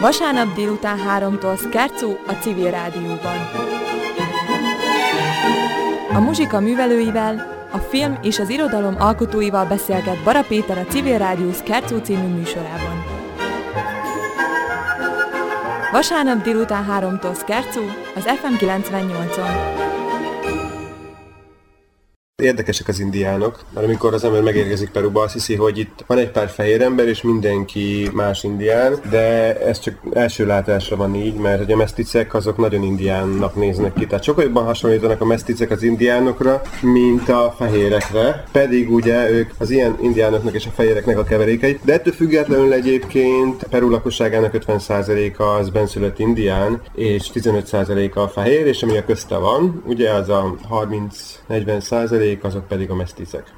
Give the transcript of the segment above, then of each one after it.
Vasárnap délután 3-tól Skercó a Civil Rádióban. A muzsika művelőivel, a film és az irodalom alkotóival beszélget Bara Péter a Civil Rádió Skercó című műsorában. Vasárnap délután 3-tól Skercó az FM 98-on. Érdekesek az indiánok, mert amikor az ember megérkezik Peruba, azt hiszi, hogy itt van egy pár fehér ember, és mindenki más indián, de ez csak első látásra van így, mert hogy a meszticek azok nagyon indiánnak néznek ki. Tehát sokkal jobban hasonlítanak a meszticek az indiánokra, mint a fehérekre, pedig ugye ők az ilyen indiánoknak és a fehéreknek a keverékei. De ettől függetlenül egyébként Peru lakosságának 50%-a az benszülött indián, és 15%-a a fehér, és ami a közte van, ugye az a 30-40 fehérék, azok pedig a meszticek.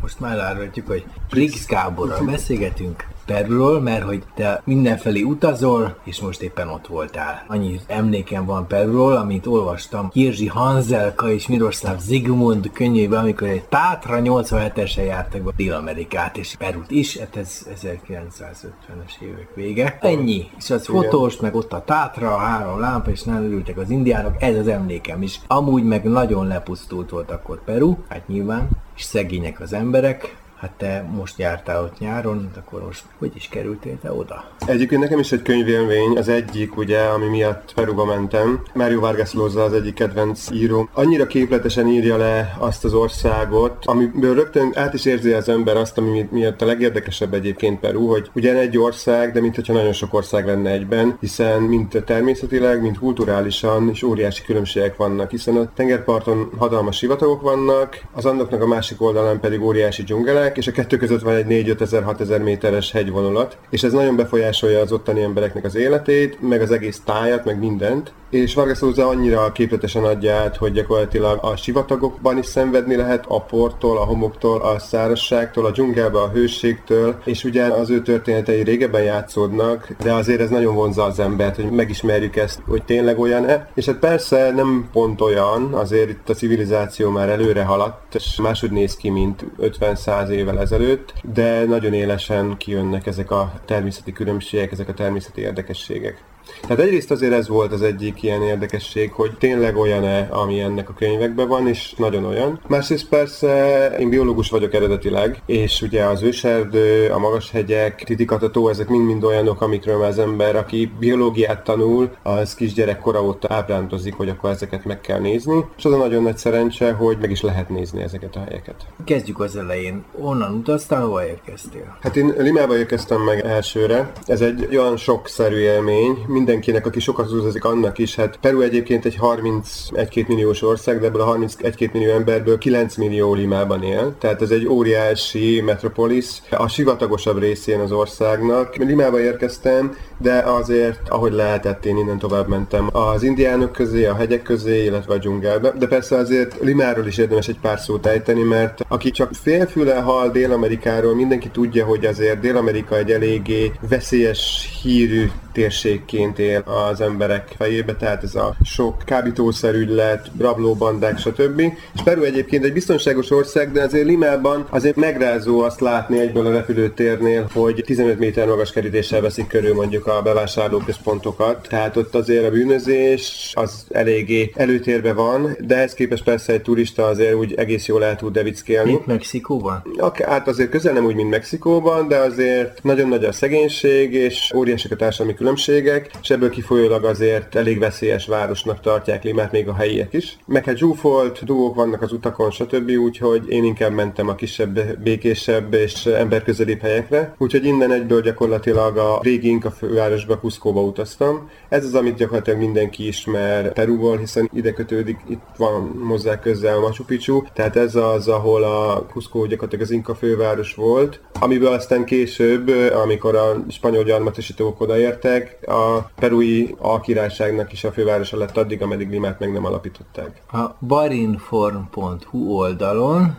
Most már elárulhatjuk, hogy Briggs Gáborral beszélgetünk, Perúról, mert hogy te mindenfelé utazol, és most éppen ott voltál. Annyi emlékem van Perúról, amit olvastam Kirzsi Hanzelka és Miroslav Zigmund könyvében, amikor egy Tátra 87-esen jártak be Dél-Amerikát és Perút is, hát ez 1950-es évek vége. Ennyi. És az fotós, meg ott a Tátra, a három lámpa, és nem ültek az indiánok, ez az emlékem is. Amúgy meg nagyon lepusztult volt akkor Peru, hát nyilván, és szegények az emberek, Hát te most jártál ott nyáron, akkor most hogy is kerültél te oda? Egyébként nekem is egy könyvélmény, az egyik ugye, ami miatt Peruba mentem. Mario Vargas Llosa az egyik kedvenc író. Annyira képletesen írja le azt az országot, amiből rögtön át is érzi az ember azt, ami miatt a legérdekesebb egyébként Peru, hogy ugyan egy ország, de mintha nagyon sok ország lenne egyben, hiszen mint természetileg, mint kulturálisan is óriási különbségek vannak, hiszen a tengerparton hatalmas sivatagok vannak, az andoknak a másik oldalán pedig óriási dzsungelek, és a kettő között van egy 4 ezer, 6 ezer méteres hegyvonulat, és ez nagyon befolyásolja az ottani embereknek az életét, meg az egész tájat, meg mindent. És Vargas Llosa annyira képletesen adja át, hogy gyakorlatilag a sivatagokban is szenvedni lehet, a portól, a homoktól, a szárazságtól, a dzsungelbe, a hőségtől, és ugye az ő történetei régebben játszódnak, de azért ez nagyon vonza az embert, hogy megismerjük ezt, hogy tényleg olyan-e. És hát persze nem pont olyan, azért itt a civilizáció már előre haladt, és máshogy néz ki, mint 50-100 évvel ezelőtt, de nagyon élesen kijönnek ezek a természeti különbségek, ezek a természeti érdekességek. Tehát egyrészt azért ez volt az egyik ilyen érdekesség, hogy tényleg olyan-e, ami ennek a könyvekben van, és nagyon olyan. Másrészt persze én biológus vagyok eredetileg, és ugye az őserdő, a magashegyek, titikatató, ezek mind-mind olyanok, amikről az ember, aki biológiát tanul, az kisgyerekkora óta ábrándozik, hogy akkor ezeket meg kell nézni, és az a nagyon nagy szerencse, hogy meg is lehet nézni ezeket a helyeket. Kezdjük az elején. Onnan utaztál, hova érkeztél? Hát én Limába érkeztem meg elsőre. Ez egy olyan sokszerű élmény, mindenkinek, aki sokat utazik, annak is. Hát Peru egyébként egy 31-2 milliós ország, de ebből a 31-2 millió emberből 9 millió Limában él. Tehát ez egy óriási metropolis, a sivatagosabb részén az országnak. Limába érkeztem, de azért, ahogy lehetett, én innen tovább mentem az indiánok közé, a hegyek közé, illetve a dzsungelbe. De persze azért Limáról is érdemes egy pár szót ejteni, mert aki csak félfüle hal Dél-Amerikáról, mindenki tudja, hogy azért Dél-Amerika egy eléggé veszélyes hírű térségként él az emberek fejébe, tehát ez a sok kábítószerügylet, rablóbandák, stb. És Peru egyébként egy biztonságos ország, de azért Limában azért megrázó azt látni egyből a repülőtérnél, hogy 15 méter magas kerítéssel veszik körül mondjuk a bevásárlóközpontokat, tehát ott azért a bűnözés az eléggé előtérbe van, de ez képest persze egy turista azért úgy egész jól el tud devickélni. Mint Mexikóban? Hát azért közel nem úgy, mint Mexikóban, de azért nagyon nagy a szegénység, és óriásak a társadalmi különbségek, és ebből kifolyólag azért elég veszélyes városnak tartják Limát még a helyiek is. Meg hát zsúfolt, dugók vannak az utakon, stb. Úgyhogy én inkább mentem a kisebb, békésebb és emberközelibb helyekre. Úgyhogy innen egyből gyakorlatilag a régi Inka fővárosba, Cusco-ba utaztam. Ez az, amit gyakorlatilag mindenki ismer Perúból, hiszen ide kötődik, itt van hozzá közel a Machu Picchu, tehát ez az, ahol a Cusco gyakorlatilag az Inka főváros volt, amiből aztán később, amikor a spanyol gyarmatosítók odaértek, a perui alkirályságnak is a fővárosa lett addig, ameddig Limát meg nem alapították. A barinform.hu oldalon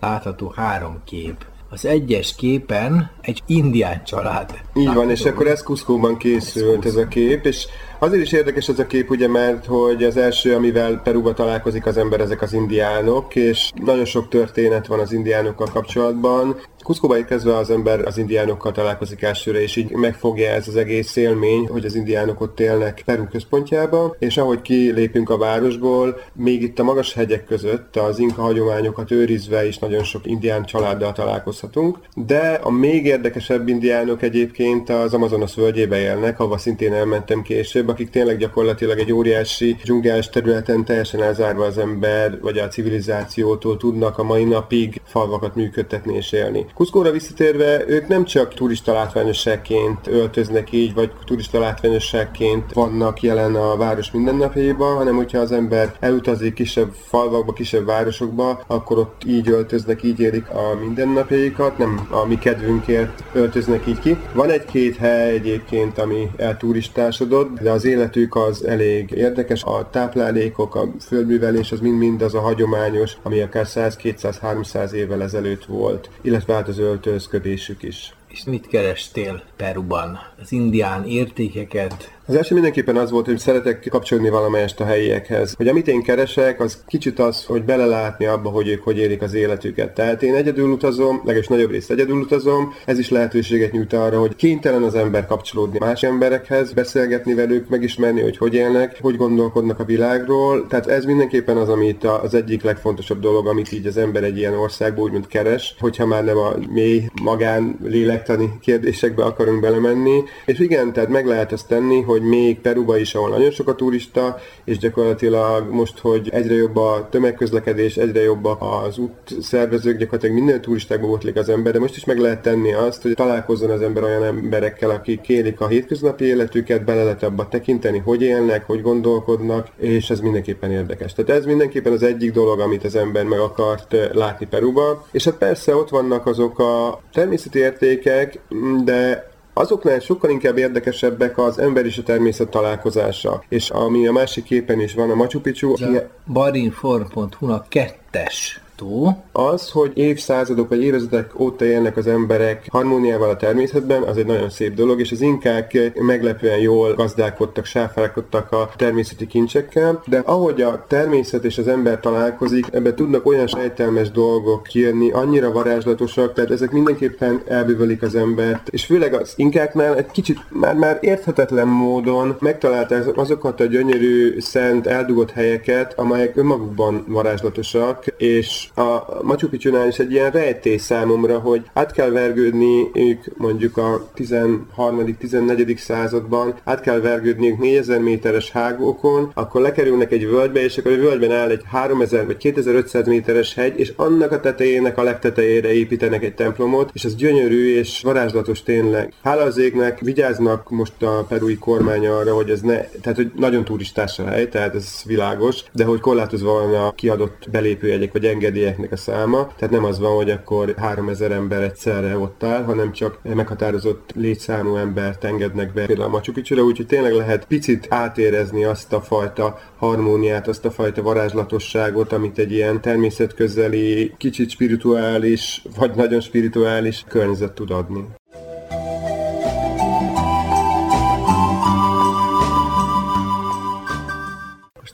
látható három kép az egyes képen egy indián család. Így van, és akkor ez Kuszkóban készült ez a kép, és Azért is érdekes ez a kép, ugye, mert hogy az első, amivel Peruba találkozik az ember, ezek az indiánok, és nagyon sok történet van az indiánokkal kapcsolatban. Kuszkóba érkezve az ember az indiánokkal találkozik elsőre, és így megfogja ez az egész élmény, hogy az indiánok ott élnek Peru központjába, és ahogy kilépünk a városból, még itt a magas hegyek között az inka hagyományokat őrizve is nagyon sok indián családdal találkozhatunk, de a még érdekesebb indiánok egyébként az Amazonas völgyébe élnek, ahova szintén elmentem később, akik tényleg gyakorlatilag egy óriási dzsungeles területen teljesen elzárva az ember, vagy a civilizációtól tudnak a mai napig falvakat működtetni és élni. Kuszkóra visszatérve, ők nem csak turista látványosságként öltöznek így, vagy turista látványosságként vannak jelen a város mindennapjaiban, hanem hogyha az ember elutazik kisebb falvakba, kisebb városokba, akkor ott így öltöznek, így érik a mindennapjaikat, nem a mi kedvünkért öltöznek így ki. Van egy-két hely egyébként, ami elturistásodott, de az életük az elég érdekes. A táplálékok, a földművelés az mind-mind az a hagyományos, ami akár 100-200-300 évvel ezelőtt volt, illetve hát az öltözködésük is. És mit kerestél Peruban? Az indián értékeket, az első mindenképpen az volt, hogy szeretek kapcsolódni valamelyest a helyiekhez. Hogy amit én keresek, az kicsit az, hogy belelátni abba, hogy ők hogy érik az életüket. Tehát én egyedül utazom, legalábbis nagyobb részt egyedül utazom, ez is lehetőséget nyújt arra, hogy kénytelen az ember kapcsolódni más emberekhez, beszélgetni velük, megismerni, hogy hogy élnek, hogy gondolkodnak a világról. Tehát ez mindenképpen az, amit az egyik legfontosabb dolog, amit így az ember egy ilyen országból úgymond keres, hogyha már nem a mély magán lélektani kérdésekbe akarunk belemenni. És igen, tehát meg lehet ezt tenni, hogy még Peruba is, ahol nagyon sok a turista, és gyakorlatilag most, hogy egyre jobb a tömegközlekedés, egyre jobb az út szervezők, gyakorlatilag minden turistákba botlik az ember, de most is meg lehet tenni azt, hogy találkozzon az ember olyan emberekkel, akik kérik a hétköznapi életüket, bele lehet abba tekinteni, hogy élnek, hogy gondolkodnak, és ez mindenképpen érdekes. Tehát ez mindenképpen az egyik dolog, amit az ember meg akart látni Peruba. És hát persze ott vannak azok a természeti értékek, de Azoknál sokkal inkább érdekesebbek az ember és a természet találkozása. És ami a másik képen is van, a Machu Picchu. A barinform.hu-nak kettes látható. Az, hogy évszázadok vagy évezredek óta élnek az emberek harmóniával a természetben, az egy nagyon szép dolog, és az inkák meglepően jól gazdálkodtak, sáfálkodtak a természeti kincsekkel, de ahogy a természet és az ember találkozik, ebbe tudnak olyan sejtelmes dolgok kijönni, annyira varázslatosak, tehát ezek mindenképpen elbűvölik az embert, és főleg az inkáknál egy kicsit már, már érthetetlen módon megtalálták azokat a gyönyörű, szent, eldugott helyeket, amelyek önmagukban varázslatosak, és a Machu Picchu-nál is egy ilyen rejtély számomra, hogy át kell vergődni ők mondjuk a 13.-14. században, át kell vergődniük 4000 méteres hágókon, akkor lekerülnek egy völgybe, és akkor a völgyben áll egy 3000 vagy 2500 méteres hegy, és annak a tetejének a legtetejére építenek egy templomot, és az gyönyörű és varázslatos tényleg. Hála az égnek, vigyáznak most a perui kormány arra, hogy ez ne, tehát hogy nagyon turistás a hely, tehát ez világos, de hogy korlátozva van a kiadott belépőjegyek vagy engedélyek engedélyeknek a száma, tehát nem az van, hogy akkor 3000 ember egyszerre ott áll, hanem csak meghatározott létszámú embert engednek be például a Machu úgyhogy tényleg lehet picit átérezni azt a fajta harmóniát, azt a fajta varázslatosságot, amit egy ilyen természetközeli, kicsit spirituális, vagy nagyon spirituális környezet tud adni.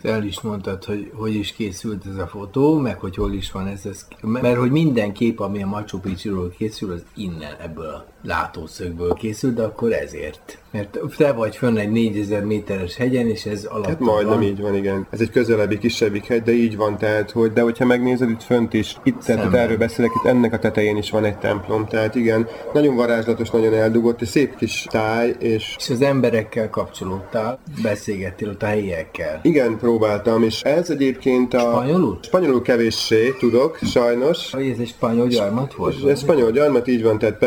Most el is mondtad, hogy hogy is készült ez a fotó, meg hogy hol is van ez, ez mert hogy minden kép, ami a Machu Picchu-ról készül, az innen, ebből a látószögből készült, de akkor ezért. Mert te vagy fönn egy 4000 méteres hegyen, és ez alatt Hát majdnem van. így van, igen. Ez egy közelebbi, kisebbik hegy, de így van, tehát, hogy, de hogyha megnézed itt fönt is, itt, tehát erről beszélek, itt ennek a tetején is van egy templom, tehát igen, nagyon varázslatos, nagyon eldugott, egy szép kis táj, és... És az emberekkel kapcsolódtál, beszélgettél ott a helyiekkel. Igen, próbáltam, és ez egyébként a... Spanyolul? Spanyolul kevéssé tudok, sajnos. Ez egy spanyol gyarmat volt? Ez spanyol gyarmat, így van, tehát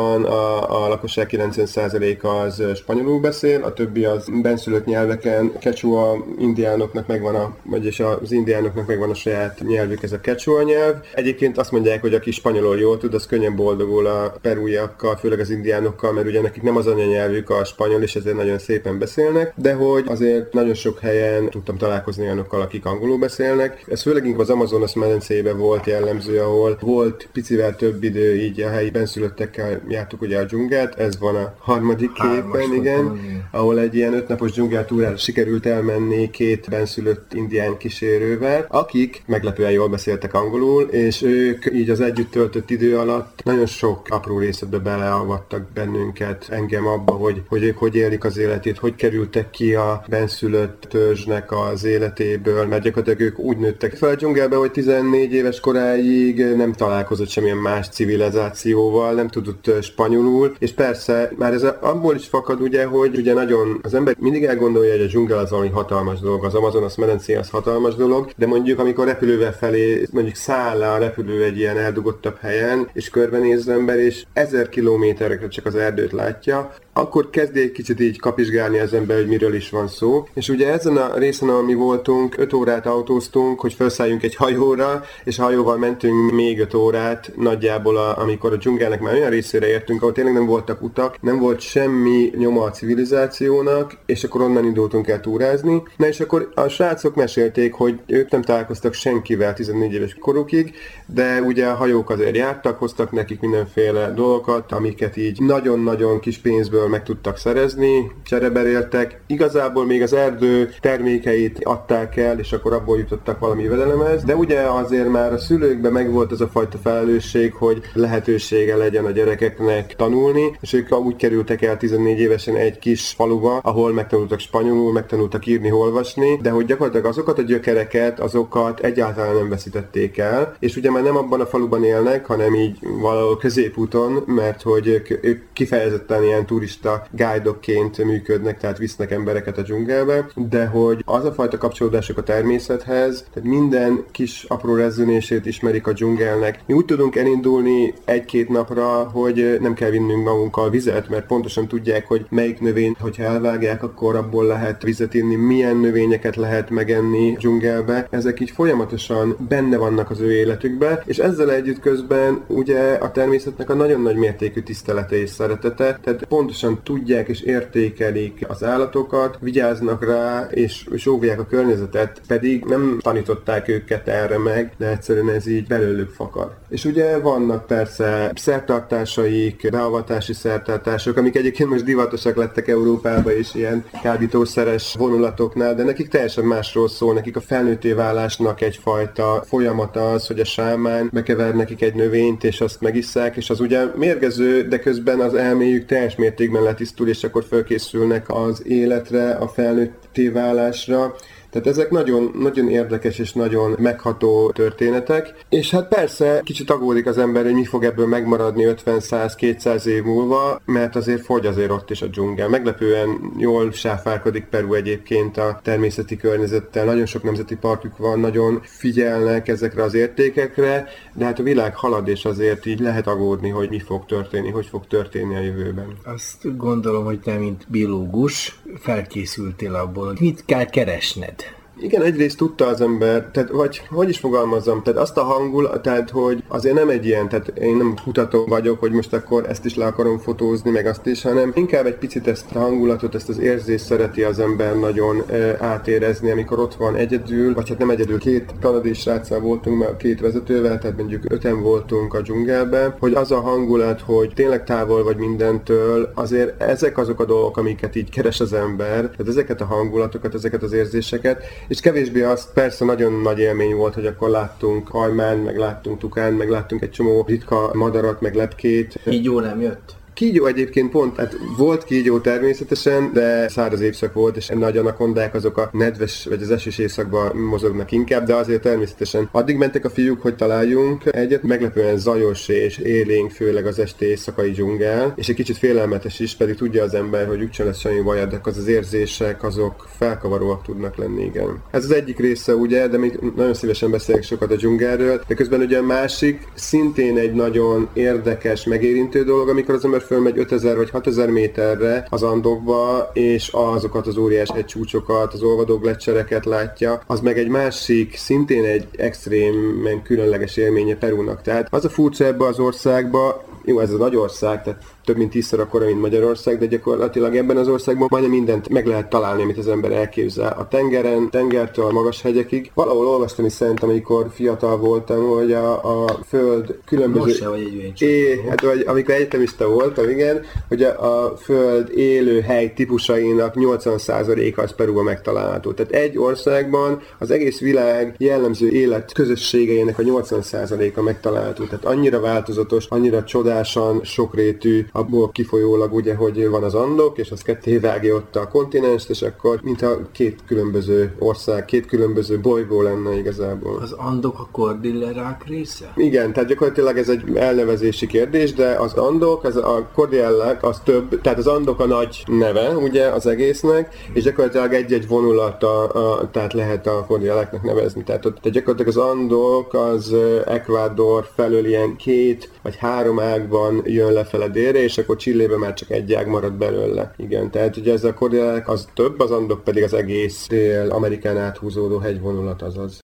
Peruban a, a lakosság 90%-a az spanyolul beszél, a többi az benszülött nyelveken, Quechua indiánoknak megvan a, vagyis az indiánoknak megvan a saját nyelvük, ez a Quechua nyelv. Egyébként azt mondják, hogy aki spanyolul jól tud, az könnyen boldogul a perújakkal, főleg az indiánokkal, mert ugye nekik nem az anyanyelvük a spanyol, és ezért nagyon szépen beszélnek, de hogy azért nagyon sok helyen tudtam találkozni olyanokkal, akik angolul beszélnek. Ez főleg inkább az Amazonas medencébe volt jellemző, ahol volt picivel több idő, így a helyi benszülöttekkel jártuk ugye a dzsungelt, ez van a harmadik képen, igen, ahol egy ilyen ötnapos dzsungeltúrára sikerült elmenni két benszülött indián kísérővel, akik meglepően jól beszéltek angolul, és ők így az együtt töltött idő alatt nagyon sok apró részletbe beleavattak bennünket, engem abba, hogy, hogy ők hogy élik az életét, hogy kerültek ki a benszülött törzsnek az életéből, mert gyakorlatilag ők úgy nőttek fel a dzsungelbe, hogy 14 éves koráig nem találkozott semmilyen más civilizációval, nem tudott spanyolul, és persze már ez abból is fakad ugye, hogy ugye nagyon az ember mindig elgondolja, hogy a dzsungel az valami hatalmas dolog, az Amazonas medencé az hatalmas dolog, de mondjuk amikor repülővel felé, mondjuk száll a repülő egy ilyen eldugottabb helyen, és körbenéz az ember, és ezer kilométerekre csak az erdőt látja, akkor kezdi egy kicsit így kapizsgálni az ember, hogy miről is van szó. És ugye ezen a részen, ahol mi voltunk, 5 órát autóztunk, hogy felszálljunk egy hajóra, és a hajóval mentünk még 5 órát, nagyjából a, amikor a dzsungelnek már olyan részére értünk, ahol tényleg nem voltak utak, nem volt semmi nyoma a civilizációnak, és akkor onnan indultunk el túrázni. Na és akkor a srácok mesélték, hogy ők nem találkoztak senkivel 14 éves korukig, de ugye a hajók azért jártak, hoztak nekik mindenféle dolgokat, amiket így nagyon-nagyon kis pénzből meg tudtak szerezni, csereberéltek. Igazából még az erdő termékeit adták el, és akkor abból jutottak valami jövedelemhez, de ugye azért már a szülőkben megvolt az a fajta felelősség, hogy lehetősége legyen a gyerekeknek tanulni, és ők úgy kerültek el 14 évesen egy kis faluba, ahol megtanultak spanyolul, megtanultak írni, olvasni, de hogy gyakorlatilag azokat a gyökereket, azokat egyáltalán nem veszítették el, és ugye már nem abban a faluban élnek, hanem így valahol középúton, mert hogy ők, ők kifejezetten ilyen turista guide működnek, tehát visznek embereket a dzsungelbe, de hogy az a fajta kapcsolódások a természethez, tehát minden kis apró rezzünését ismerik a dzsungelnek. Mi úgy tudunk elindulni egy-két napra, hogy nem kell vinnünk magunkkal vizet, mert pontosan tudják, hogy melyik növény, hogyha elvágják, akkor abból lehet vizet inni, milyen növényeket lehet megenni dzsungelbe. Ezek így folyamatosan benne vannak az ő életükbe, és ezzel együtt közben ugye a természetnek a nagyon nagy mértékű tisztelete és szeretete, tehát pontosan tudják és értékelik az állatokat, vigyáznak rá, és, és óvják a környezetet, pedig nem tanították őket erre meg, de egyszerűen ez így belőlük fakad. És ugye vannak persze szertartásaik, beavatási szertartások, amik egyébként most divatosak lettek Európába és ilyen kábítószeres vonulatoknál, de nekik teljesen másról szól, nekik a felnőtté válásnak egyfajta folyamata az, hogy a sámán bekever nekik egy növényt, és azt megisszák, és az ugye mérgező, de közben az elméjük teljes mértékben letisztul, és akkor fölkészülnek az életre, a felnőtté válásra. Tehát ezek nagyon, nagyon érdekes és nagyon megható történetek. És hát persze kicsit aggódik az ember, hogy mi fog ebből megmaradni 50-100-200 év múlva, mert azért fogy azért ott is a dzsungel. Meglepően jól sáfárkodik Peru egyébként a természeti környezettel. Nagyon sok nemzeti parkjuk van, nagyon figyelnek ezekre az értékekre, de hát a világ halad, és azért így lehet aggódni, hogy mi fog történni, hogy fog történni a jövőben. Azt gondolom, hogy te, mint biológus, felkészültél abból, hogy mit kell keresned igen, egyrészt tudta az ember, tehát vagy hogy is fogalmazzam, tehát azt a hangul, tehát hogy azért nem egy ilyen, tehát én nem kutató vagyok, hogy most akkor ezt is le akarom fotózni, meg azt is, hanem inkább egy picit ezt a hangulatot, ezt az érzést szereti az ember nagyon e, átérezni, amikor ott van egyedül, vagy hát nem egyedül, két kanadai sráccal voltunk, mert két vezetővel, tehát mondjuk öten voltunk a dzsungelben, hogy az a hangulat, hogy tényleg távol vagy mindentől, azért ezek azok a dolgok, amiket így keres az ember, tehát ezeket a hangulatokat, ezeket az érzéseket, és kevésbé az persze nagyon nagy élmény volt, hogy akkor láttunk hajmán, meg láttunk tukán, meg láttunk egy csomó ritka madarat, meg lepkét. Így jó nem jött? Kígyó egyébként pont, hát volt kígyó természetesen, de száraz évszak volt, és nagy anakondák azok a nedves vagy az esős évszakban mozognak inkább, de azért természetesen addig mentek a fiúk, hogy találjunk egyet, meglepően zajos és élénk, főleg az este éjszakai dzsungel, és egy kicsit félelmetes is, pedig tudja az ember, hogy úgysem lesz semmi baj, de az az érzések, azok felkavaróak tudnak lenni, igen. Ez az egyik része, ugye, de még nagyon szívesen beszélek sokat a dzsungelről, de közben ugye a másik, szintén egy nagyon érdekes, megérintő dolog, amikor az ember fölmegy 5000 vagy 6000 méterre az Andokba, és azokat az óriás csúcsokat, az olvadó gletszereket látja, az meg egy másik, szintén egy extrémen különleges élménye Perúnak. Tehát az a furcsa ebbe az országba, jó, ez a nagy ország, tehát több mint tízszer akkora, mint Magyarország, de gyakorlatilag ebben az országban majdnem mindent meg lehet találni, amit az ember elképzel. A tengeren, tengertől a magas hegyekig. Valahol olvastam is szerintem, amikor fiatal voltam, hogy a, a föld különböző... Most se vagy egy é, hát vagy amikor egyetemista voltam, igen, hogy a, a föld élő hely típusainak 80%-a az Peruba megtalálható. Tehát egy országban az egész világ jellemző élet közösségeinek a 80%-a megtalálható. Tehát annyira változatos, annyira csodásan sokrétű, abból kifolyólag ugye, hogy van az Andok, és az ketté vágja ott a kontinens, és akkor mintha két különböző ország, két különböző bolygó lenne igazából. Az Andok a kordillerák része? Igen, tehát gyakorlatilag ez egy elnevezési kérdés, de az Andok, az a kordillák az több, tehát az Andok a nagy neve, ugye, az egésznek, és gyakorlatilag egy-egy vonulata, a, tehát lehet a kordilláknak nevezni. Tehát, ott, tehát gyakorlatilag az Andok az Ecuador felől ilyen két vagy három ágban jön lefele délre, és akkor Csillébe már csak egy ág marad belőle. Igen, tehát ugye ez a kordillák az több, az Andok pedig az egész Dél-Amerikán áthúzódó hegyvonulat azaz.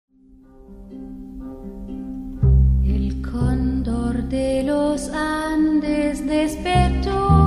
El condor de los Andes despertó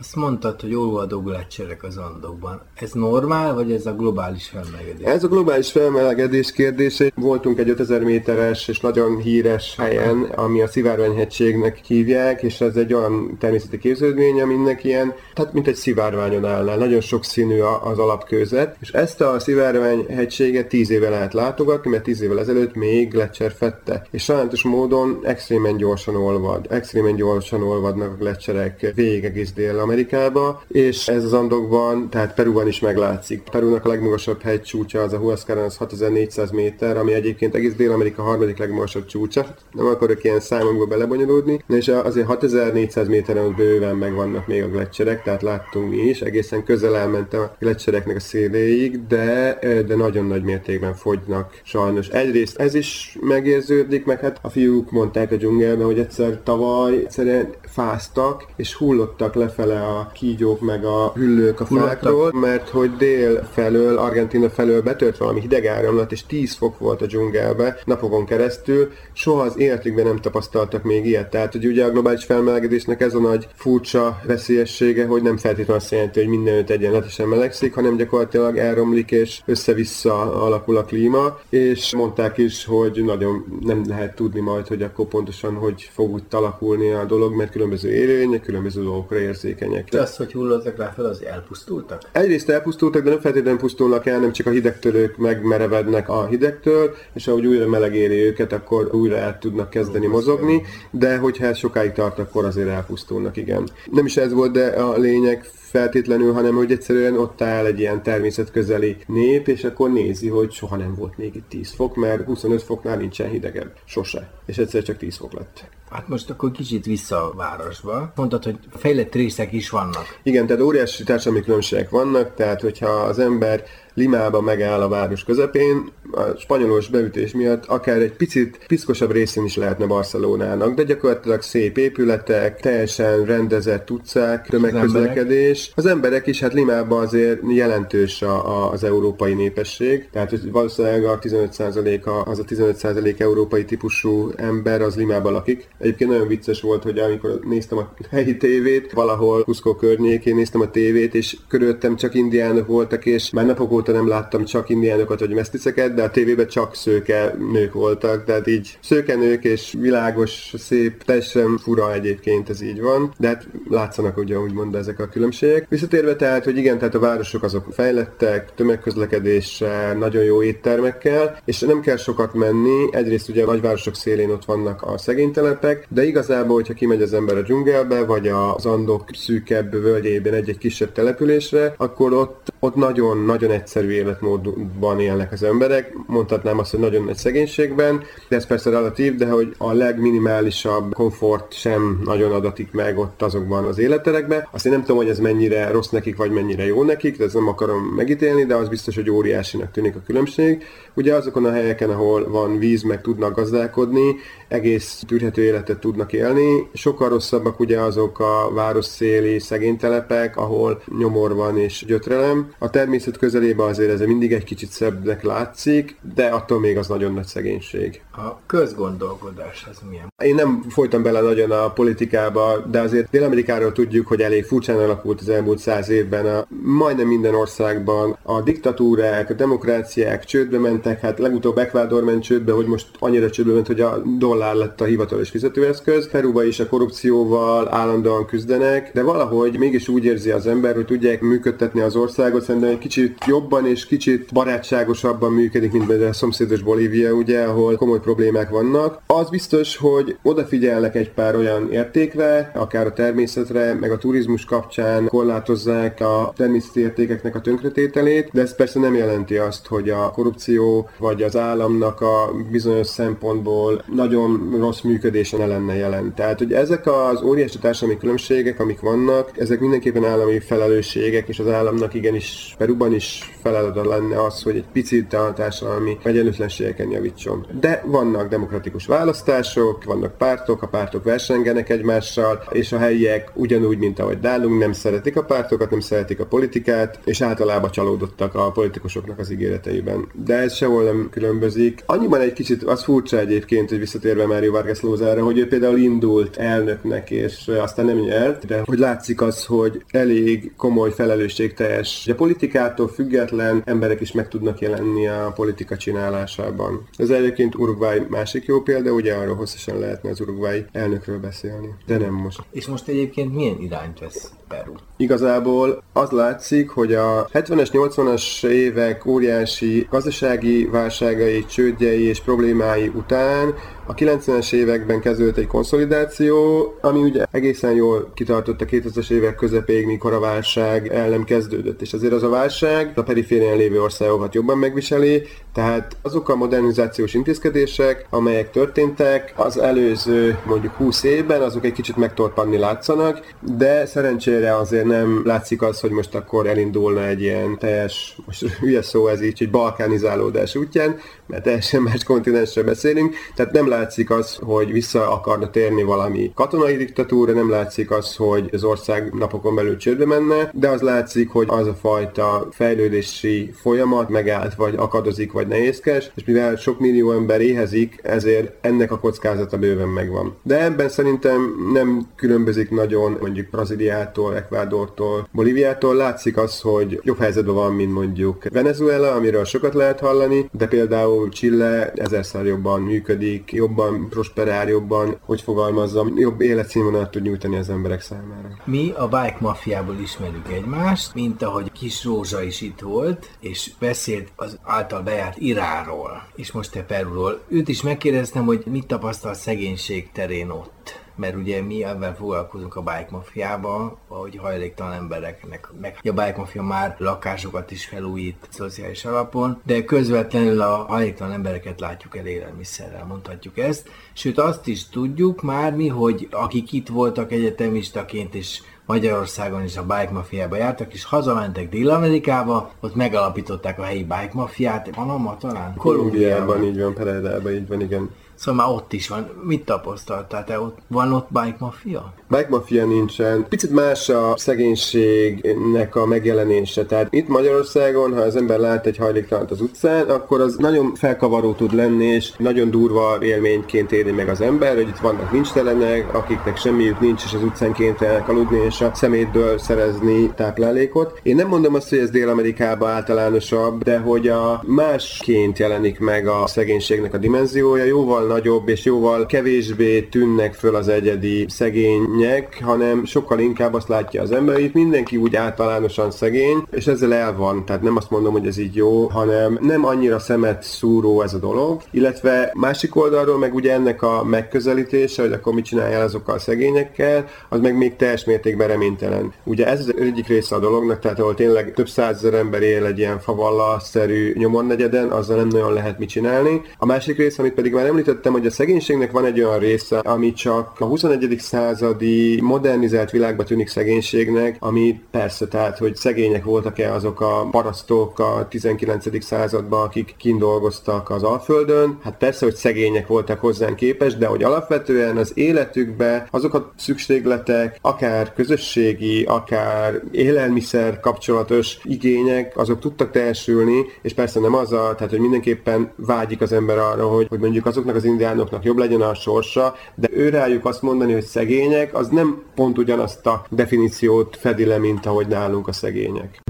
Azt mondtad, hogy olvadó gletszerek az Andokban. Ez normál, vagy ez a globális felmelegedés? Ez a globális felmelegedés kérdése. Voltunk egy 5000 méteres és nagyon híres helyen, ami a Szivárványhegységnek hívják, és ez egy olyan természeti képződmény, aminek ilyen, tehát mint egy szivárványon állna. Nagyon sok színű az alapkőzet, és ezt a Szivárványhegységet 10 éve lehet látogatni, mert 10 évvel ezelőtt még Gletscher fette. És sajnos módon extrémen gyorsan olvad. Extrémen gyorsan olvadnak a gletszerek végig egész dél Amerikába, és ez az Andokban, tehát Peruban is meglátszik. Perunak a legmagasabb hegycsúcsa az a Huascarán, az 6400 méter, ami egyébként egész Dél-Amerika harmadik legmagasabb csúcsa. Nem akarok ilyen számokba belebonyolódni, és azért 6400 méteren bőven megvannak még a gletszerek, tehát láttunk mi is, egészen közel elment a gletszereknek a széléig, de, de nagyon nagy mértékben fogynak sajnos. Egyrészt ez is megérződik, meg hát a fiúk mondták a dzsungelben, hogy egyszer tavaly egyszerűen fáztak, és hullottak lefele a kígyók meg a hüllők a fákról, mert hogy dél felől, Argentina felől betört valami hideg áramlat, és 10 fok volt a dzsungelbe napokon keresztül, soha az életükben nem tapasztaltak még ilyet. Tehát, hogy ugye a globális felmelegedésnek ez a nagy furcsa veszélyessége, hogy nem feltétlenül azt jelenti, hogy mindenütt egyenletesen melegszik, hanem gyakorlatilag elromlik és össze-vissza alakul a klíma, és mondták is, hogy nagyon nem lehet tudni majd, hogy akkor pontosan hogy fog úgy alakulni a dolog, mert különböző élőlények, különböző dolgokra érzékenyek. De az, hogy hullottak rá fel, az elpusztultak? Egyrészt elpusztultak, de nem feltétlenül pusztulnak el, nem csak a hidegtől megmerevednek a hidegtől, és ahogy újra meleg éri őket, akkor újra el tudnak kezdeni mozogni, de hogyha ez sokáig tart, akkor azért elpusztulnak, igen. Nem is ez volt, de a lényeg feltétlenül, hanem hogy egyszerűen ott áll egy ilyen természetközeli nép, és akkor nézi, hogy soha nem volt még itt 10 fok, mert 25 foknál nincsen hidegebb. Sose. És egyszer csak 10 fok lett. Hát most akkor kicsit vissza a városba. Mondtad, hogy fejlett részek is vannak. Igen, tehát óriási társadalmi különbségek vannak, tehát hogyha az ember Limába megáll a város közepén, a spanyolos beütés miatt akár egy picit piszkosabb részén is lehetne Barcelonának, de gyakorlatilag szép épületek, teljesen rendezett utcák, tömegközlekedés. Az emberek is, hát Limában azért jelentős a, a, az európai népesség, tehát valószínűleg a 15%-a, az a 15% európai típusú ember az Limában lakik. Egyébként nagyon vicces volt, hogy amikor néztem a helyi tévét, valahol Cusco környékén néztem a tévét, és körülöttem csak indiánok voltak, és már napok óta nem láttam csak indiánokat vagy meszticeket, de a tévében csak szőke nők voltak, tehát így szőke nők és világos, szép, teljesen fura egyébként ez így van, de hát látszanak ugye úgymond ezek a különbségek. Visszatérve tehát, hogy igen, tehát a városok azok fejlettek, tömegközlekedéssel, nagyon jó éttermekkel, és nem kell sokat menni, egyrészt ugye a nagyvárosok szélén ott vannak a szegénytelepek, de igazából, hogyha kimegy az ember a dzsungelbe, vagy az Andok szűkebb völgyében egy-egy kisebb településre, akkor ott, ott nagyon-nagyon egyszerű életmódban élnek az emberek, mondhatnám azt, hogy nagyon nagy szegénységben, de ez persze relatív, de hogy a legminimálisabb komfort sem nagyon adatik meg ott azokban az életerekben. Azt én nem tudom, hogy ez mennyire rossz nekik, vagy mennyire jó nekik, de ezt nem akarom megítélni, de az biztos, hogy óriásinak tűnik a különbség. Ugye azokon a helyeken, ahol van víz, meg tudnak gazdálkodni, egész tűrhető életet tudnak élni. Sokkal rosszabbak ugye azok a városszéli szegénytelepek, ahol nyomor van és gyötrelem. A természet közelében azért ez mindig egy kicsit szebbnek látszik, de attól még az nagyon nagy szegénység. A közgondolkodás az milyen? Én nem folytam bele nagyon a politikába, de azért Dél-Amerikáról tudjuk, hogy elég furcsán alakult az elmúlt száz évben. A, majdnem minden országban a diktatúrák, a demokráciák csődbe mentek, hát legutóbb Ecuador ment csődbe, hogy most annyira csődbe ment, hogy a dollár lett a hivatalos fizetőeszköz. Peruba is a korrupcióval állandóan küzdenek, de valahogy mégis úgy érzi az ember, hogy tudják működtetni az országot, szerintem egy kicsit jobban és kicsit barátságosabban működik, mint például a szomszédos Bolívia, ugye, ahol komoly problémák vannak. Az biztos, hogy odafigyelnek egy pár olyan értékre, akár a természetre, meg a turizmus kapcsán korlátozzák a természeti értékeknek a tönkretételét, de ez persze nem jelenti azt, hogy a korrupció vagy az államnak a bizonyos szempontból nagyon rossz működése ne lenne jelen. Tehát, hogy ezek az óriási társadalmi különbségek, amik vannak, ezek mindenképpen állami felelősségek, és az államnak igenis Peruban is feladata lenne az, hogy egy picit a társadalmi egyenlőtlenségeken javítson. De vannak demokratikus választások, vannak pártok, a pártok versengenek egymással, és a helyiek ugyanúgy, mint ahogy nálunk, nem szeretik a pártokat, nem szeretik a politikát, és általában csalódottak a politikusoknak az ígéreteiben. De ez sehol nem különbözik. Annyiban egy kicsit az furcsa egyébként, hogy visszatérve Mário Vargas Lózára, hogy ő például indult elnöknek, és aztán nem nyert, de hogy látszik az, hogy elég komoly felelősségteljes. A politikától független emberek is meg tudnak jelenni a politika csinálásában. Ez egyébként Uruguay másik jó példa, ugye arról hosszasan lehetne az Uruguay elnökről beszélni, de nem most. És most egyébként milyen irányt vesz Peru? Igazából az látszik, hogy a 70-es, 80-as évek óriási gazdasági válságai, csődjei és problémái után a 90-es években kezdődött egy konszolidáció, ami ugye egészen jól kitartott a 2000-es évek közepéig, mikor a válság el kezdődött. És azért az a válság a periférián lévő országokat jobban megviseli, tehát azok a modernizációs intézkedések, amelyek történtek az előző mondjuk 20 évben, azok egy kicsit megtorpanni látszanak, de szerencsére azért nem látszik az, hogy most akkor elindulna egy ilyen teljes, most hülye szó ez így, hogy balkánizálódás útján, mert teljesen más kontinensre beszélünk, tehát nem látszik az, hogy vissza akarna térni valami katonai diktatúra, nem látszik az, hogy az ország napokon belül csődbe menne, de az látszik, hogy az a fajta fejlődési folyamat megállt, vagy akadozik, vagy nehézkes, és mivel sok millió ember éhezik, ezért ennek a kockázata bőven megvan. De ebben szerintem nem különbözik nagyon mondjuk Brazíliától, Ekvádortól, Bolíviától. Látszik az, hogy jobb helyzetben van, mint mondjuk Venezuela, amiről sokat lehet hallani, de például Chile ezerszer jobban működik, jobban prosperál, jobban, hogy fogalmazzam, jobb életszínvonalat tud nyújtani az emberek számára. Mi a bike mafiából ismerjük egymást, mint ahogy Kis Rózsa is itt volt, és beszélt az által bejárt Iránról, és most te Perúról. Őt is megkérdeztem, hogy mit tapasztal szegénység terén ott mert ugye mi ebben foglalkozunk a bike mafiába, ahogy hajléktalan embereknek, meg a bike mafia már lakásokat is felújít szociális alapon, de közvetlenül a hajléktalan embereket látjuk el élelmiszerrel, mondhatjuk ezt. Sőt azt is tudjuk már mi, hogy akik itt voltak egyetemistaként és Magyarországon is a bike mafiába jártak, és hazamentek Dél-Amerikába, ott megalapították a helyi bike mafiát, Panama talán? Kolumbiában, így van, Pereirában, így van, igen. Szóval már ott is van. Mit tapasztaltál te ott? Van ott bike mafia? Bike mafia nincsen. Picit más a szegénységnek a megjelenése. Tehát itt Magyarországon, ha az ember lát egy hajléktalant az utcán, akkor az nagyon felkavaró tud lenni, és nagyon durva élményként éri meg az ember, hogy itt vannak nincstelenek, akiknek semmiük nincs, és az utcán kénytelenek aludni, és a szemétből szerezni táplálékot. Én nem mondom azt, hogy ez Dél-Amerikában általánosabb, de hogy a másként jelenik meg a szegénységnek a dimenziója, jóval nagyobb és jóval kevésbé tűnnek föl az egyedi szegények, hanem sokkal inkább azt látja az ember, itt mindenki úgy általánosan szegény, és ezzel el van. Tehát nem azt mondom, hogy ez így jó, hanem nem annyira szemet szúró ez a dolog, illetve másik oldalról meg ugye ennek a megközelítése, hogy akkor mit csináljál azokkal a szegényekkel, az meg még teljes mértékben reménytelen. Ugye ez az egyik része a dolognak, tehát ahol tényleg több százezer ember él egy ilyen favalla-szerű nyomornegyeden, azzal nem nagyon lehet mit csinálni. A másik rész, amit pedig már említett, említettem, hogy a szegénységnek van egy olyan része, ami csak a 21. századi modernizált világban tűnik szegénységnek, ami persze, tehát, hogy szegények voltak-e azok a parasztok a 19. században, akik kindolgoztak az Alföldön. Hát persze, hogy szegények voltak hozzánk képes, de hogy alapvetően az életükbe azok a szükségletek, akár közösségi, akár élelmiszer kapcsolatos igények, azok tudtak teljesülni, és persze nem az a, tehát hogy mindenképpen vágyik az ember arra, hogy, hogy mondjuk azoknak az indiánoknak jobb legyen a sorsa, de ő azt mondani, hogy szegények, az nem pont ugyanazt a definíciót fedi le, mint ahogy nálunk a szegények.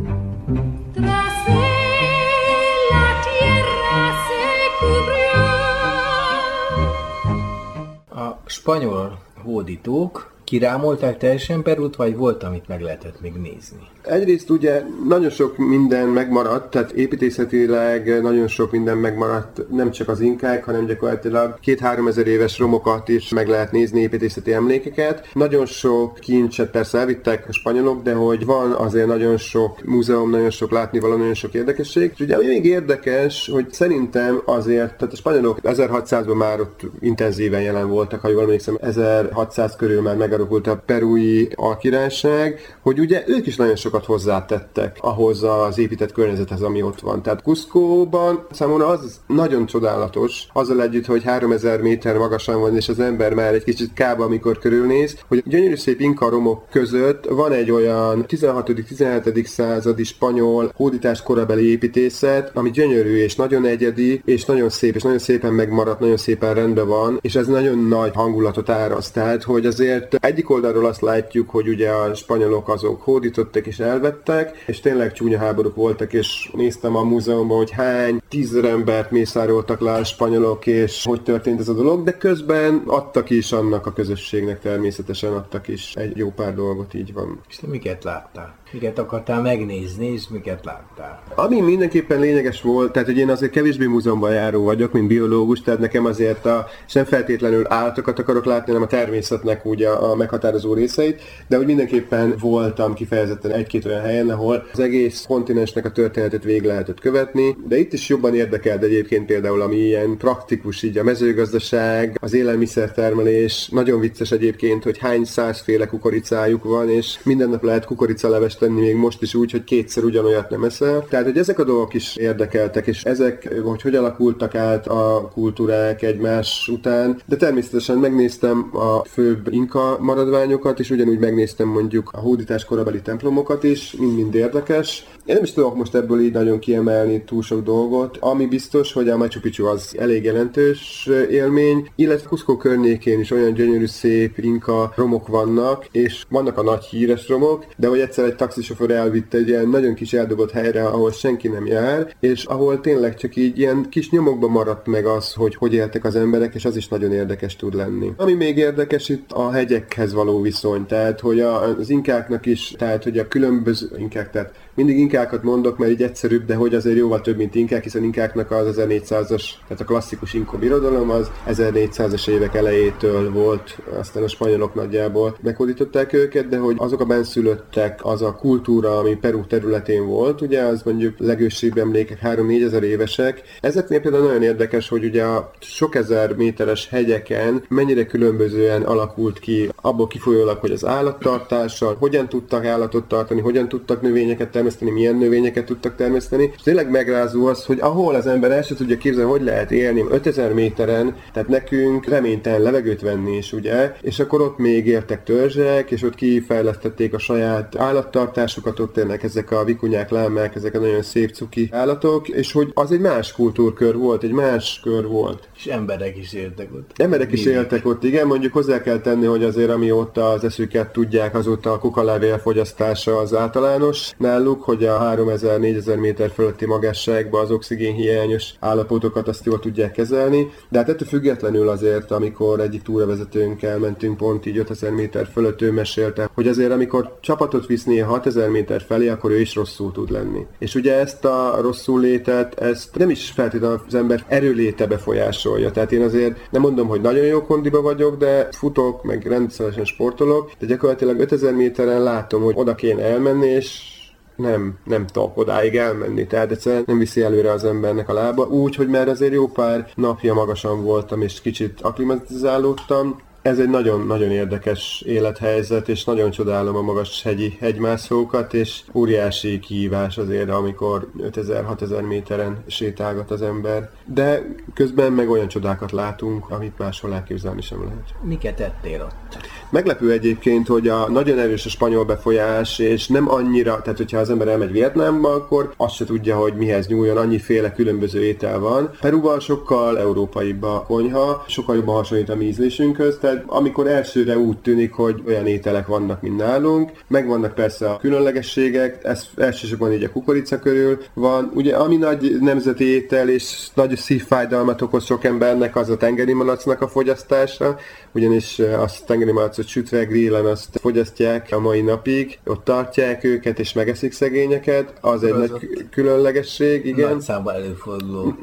A spanyol hódítók kirámolták teljesen Perút, vagy volt, amit meg lehetett még nézni? Egyrészt ugye nagyon sok minden megmaradt, tehát építészetileg nagyon sok minden megmaradt, nem csak az inkák, hanem gyakorlatilag két-három ezer éves romokat is meg lehet nézni, építészeti emlékeket. Nagyon sok kincset persze elvittek a spanyolok, de hogy van azért nagyon sok múzeum, nagyon sok látnivaló, nagyon sok érdekesség. És ugye ami még érdekes, hogy szerintem azért, tehát a spanyolok 1600-ban már ott intenzíven jelen voltak, ha jól emlékszem, 1600 körül már megalakult a perui alkirályság, hogy ugye ők is nagyon sokat hozzátettek ahhoz az épített környezethez, ami ott van. Tehát Cusco-ban számomra az nagyon csodálatos, azzal együtt, hogy 3000 méter magasan van, és az ember már egy kicsit kába, amikor körülnéz, hogy gyönyörű szép inka romok között van egy olyan 16.-17. századi spanyol hódítás korabeli építészet, ami gyönyörű és nagyon egyedi, és nagyon szép, és nagyon szépen megmaradt, nagyon szépen rendben van, és ez nagyon nagy hangulatot áraszt. Tehát, hogy azért egyik oldalról azt látjuk, hogy ugye a spanyolok azok hódítottak és elvettek, és tényleg csúnya háborúk voltak, és néztem a múzeumban, hogy hány tízezer embert mészároltak le a spanyolok, és hogy történt ez a dolog, de közben adtak is annak a közösségnek természetesen adtak is egy jó pár dolgot, így van. És te miket láttál? Miket akartál megnézni, és miket láttál? Ami mindenképpen lényeges volt, tehát hogy én azért kevésbé múzeumban járó vagyok, mint biológus, tehát nekem azért a, sem feltétlenül állatokat akarok látni, hanem a természetnek úgy a, a meghatározó részeit, de hogy mindenképpen voltam kifejezetten egy-két olyan helyen, ahol az egész kontinensnek a történetet végig lehetett követni, de itt is jobban érdekelt egyébként például, ami ilyen praktikus, így a mezőgazdaság, az élelmiszertermelés, nagyon vicces egyébként, hogy hány százféle kukoricájuk van, és minden nap lehet kukoricalevest tenni még most is úgy, hogy kétszer ugyanolyat nem eszel. Tehát, hogy ezek a dolgok is érdekeltek, és ezek, hogy hogy alakultak át a kultúrák egymás után. De természetesen megnéztem a főbb inka maradványokat, és ugyanúgy megnéztem mondjuk a hódítás korabeli templomokat is, mind-mind érdekes. Én nem is tudok most ebből így nagyon kiemelni túl sok dolgot. Ami biztos, hogy a Machu Picchu az elég jelentős élmény, illetve Cusco környékén is olyan gyönyörű szép inka romok vannak, és vannak a nagy híres romok, de hogy egyszer egy taxisofőr elvitte egy ilyen nagyon kis eldobott helyre, ahol senki nem jár, és ahol tényleg csak így ilyen kis nyomokban maradt meg az, hogy hogy éltek az emberek, és az is nagyon érdekes tud lenni. Ami még érdekes itt a hegyekhez való viszony, tehát hogy az inkáknak is, tehát hogy a különböző inkák, tehát mindig inkákat mondok, mert így egyszerűbb, de hogy azért jóval több, mint inkák, hiszen inkáknak az 1400-as, tehát a klasszikus inko birodalom az 1400-as évek elejétől volt, aztán a spanyolok nagyjából meghódították őket, de hogy azok a benszülöttek, az a kultúra, ami Peru területén volt, ugye az mondjuk legősibb emlékek 3-4 ezer évesek. Ezeknél például nagyon érdekes, hogy ugye a sok ezer méteres hegyeken mennyire különbözően alakult ki, abból kifolyólag, hogy az állattartással, hogyan tudtak állatot tartani, hogyan tudtak növényeket termeszteni, milyen növényeket tudtak termeszteni. És tényleg megrázó az, hogy ahol az ember el sem tudja képzelni, hogy lehet élni 5000 méteren, tehát nekünk reménytelen levegőt venni is, ugye? És akkor ott még értek törzsek, és ott kifejlesztették a saját állattartásukat, ott élnek ezek a vikunyák, lámák, ezek a nagyon szép cuki állatok, és hogy az egy más kultúrkör volt, egy más kör volt. És emberek is éltek ott. Emberek is éltek ott, igen, mondjuk hozzá kell tenni, hogy azért amióta az eszüket tudják, azóta a kukalávél fogyasztása az általános náluk, hogy a 3000-4000 méter fölötti magasságban az oxigénhiányos állapotokat azt jól tudják kezelni, de hát ettől függetlenül azért, amikor egyik túravezetőnkkel mentünk pont így 5000 méter fölött, ő mesélte, hogy azért amikor csapatot viszni 6000 méter felé, akkor ő is rosszul tud lenni. És ugye ezt a rosszul létet, ezt nem is feltétlenül az ember erőléte befolyásolja. Tehát én azért nem mondom, hogy nagyon jó kondiba vagyok, de futok, meg rendszeresen sportolok, de gyakorlatilag 5000 méteren látom, hogy oda kéne elmenni, és nem, nem tudok odáig elmenni. Tehát egyszerűen nem viszi előre az embernek a lába. Úgy, hogy már azért jó pár napja magasan voltam, és kicsit aklimatizálódtam, Ez egy nagyon-nagyon érdekes élethelyzet, és nagyon csodálom a magas hegyi hegymászókat, és óriási kihívás azért, amikor 5000-6000 méteren sétálgat az ember. De közben meg olyan csodákat látunk, amit máshol elképzelni sem lehet. Miket tettél ott? Meglepő egyébként, hogy a nagyon erős a spanyol befolyás, és nem annyira, tehát hogyha az ember elmegy Vietnámba, akkor azt se tudja, hogy mihez nyúljon, annyiféle különböző étel van. Peruban sokkal európaibb a konyha, sokkal jobban hasonlít a mi ízlésünkhöz, tehát amikor elsőre úgy tűnik, hogy olyan ételek vannak, mint nálunk, megvannak persze a különlegességek, ez elsősorban így a kukorica körül van. Ugye ami nagy nemzeti étel és nagy szívfájdalmat okoz sok embernek, az a tengeri malacnak a fogyasztása, ugyanis azt tengeri malacot sütve grillen azt fogyasztják a mai napig, ott tartják őket és megeszik szegényeket, az egy nagy különlegesség, igen. Nagy számban előforduló.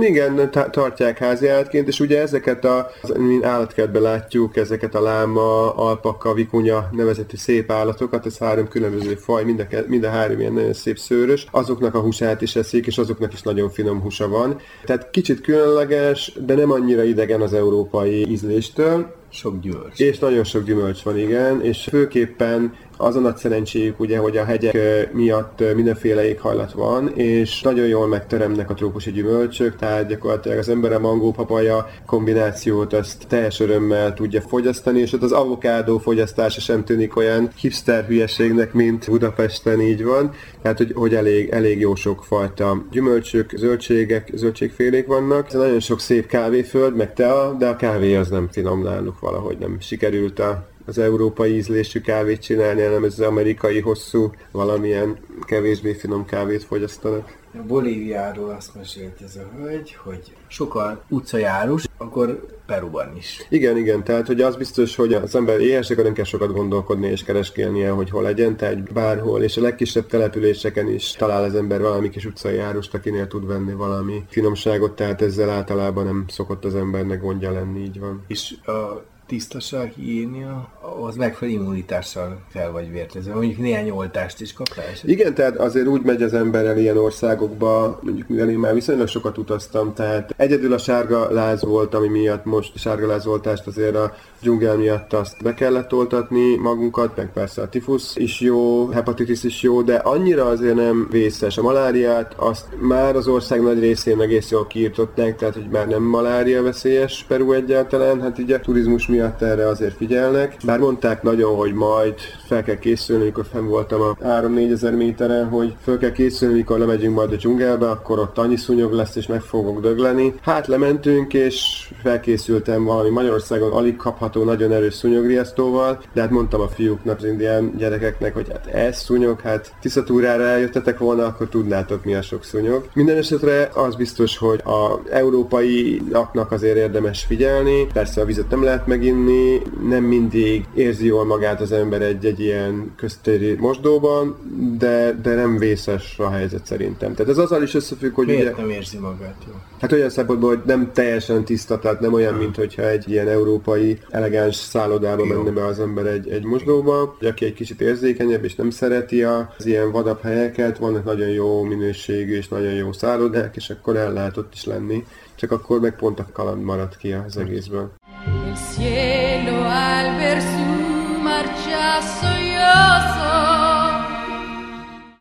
Igen, tartják házi állatként, és ugye ezeket a, mint állatkertben látjuk, ezeket a láma, alpaka, vikunya nevezetű szép állatokat, ez három különböző faj, mind a, mind a három ilyen nagyon szép szőrös, azoknak a húsát is eszik, és azoknak is nagyon finom húsa van. Tehát kicsit különleges, de nem annyira idegen az európai ízléstől. Sok gyümölcs. És nagyon sok gyümölcs van, igen, és főképpen az a nagy szerencséjük ugye, hogy a hegyek miatt mindenféle éghajlat van, és nagyon jól megteremnek a trópusi gyümölcsök, tehát gyakorlatilag az ember a mangó papaja kombinációt azt teljes örömmel tudja fogyasztani, és ott az avokádó fogyasztása sem tűnik olyan hipster hülyeségnek, mint Budapesten így van. Tehát, hogy, hogy elég, elég jó sok fajta gyümölcsök, zöldségek, zöldségfélék vannak. Ez nagyon sok szép kávéföld, meg tea, de a kávé az nem finom náluk valahogy nem sikerült a az európai ízlésű kávét csinálni, hanem ez az amerikai hosszú, valamilyen kevésbé finom kávét fogyasztanak. A Bolíviáról azt mesélt ez a hölgy, hogy sokan utcajárus, akkor Peruban is. Igen, igen, tehát hogy az biztos, hogy az ember éhesek, nem kell sokat gondolkodni és keresgélnie, hogy hol legyen, tehát bárhol, és a legkisebb településeken is talál az ember valami kis utcai járust, akinél tud venni valami finomságot, tehát ezzel általában nem szokott az embernek gondja lenni, így van. És a tisztaság, higiénia, az megfelelő immunitással fel vagy vértezve. Mondjuk néhány oltást is kaptál Igen, tehát azért úgy megy az ember el ilyen országokba, mondjuk mivel én már viszonylag sokat utaztam, tehát egyedül a sárga láz volt, ami miatt most sárga lázoltást azért a dzsungel miatt azt be kellett oltatni magunkat, meg persze a tifusz is jó, hepatitis is jó, de annyira azért nem vészes. A maláriát azt már az ország nagy részén egész jól kiirtották, tehát hogy már nem malária veszélyes Peru egyáltalán, hát így a turizmus miatt erre azért figyelnek. Bár mondták nagyon, hogy majd fel kell készülni, amikor fenn voltam a 3-4 ezer méteren, hogy fel kell készülni, amikor lemegyünk majd a dzsungelbe, akkor ott annyi szúnyog lesz, és meg fogok dögleni. Hát lementünk, és felkészültem valami Magyarországon alig kapható nagyon erős szúnyogriasztóval, de hát mondtam a fiúknak, az indián gyerekeknek, hogy hát ez szúnyog, hát tisztatúrára eljöttetek volna, akkor tudnátok mi a sok szúnyog. Minden esetre az biztos, hogy a európai napnak azért érdemes figyelni, persze a vizet nem lehet meginni, nem mindig érzi jól magát az ember egy-egy ilyen köztéri mosdóban, de, de nem vészes a helyzet szerintem. Tehát ez azzal is összefügg, hogy Miért ugye, nem érzi magát jól? Hát olyan szempontból, hogy nem teljesen tiszta, tehát nem olyan, mint hogyha egy ilyen európai elegáns szállodába Jó. menne be az ember egy, egy mosdóba, aki egy kicsit érzékenyebb és nem szereti az ilyen vadabb helyeket, vannak nagyon jó minőségű és nagyon jó szállodák, és akkor el lehet ott is lenni, csak akkor meg pont a kaland maradt ki az egészből. El cielo al ver su marcha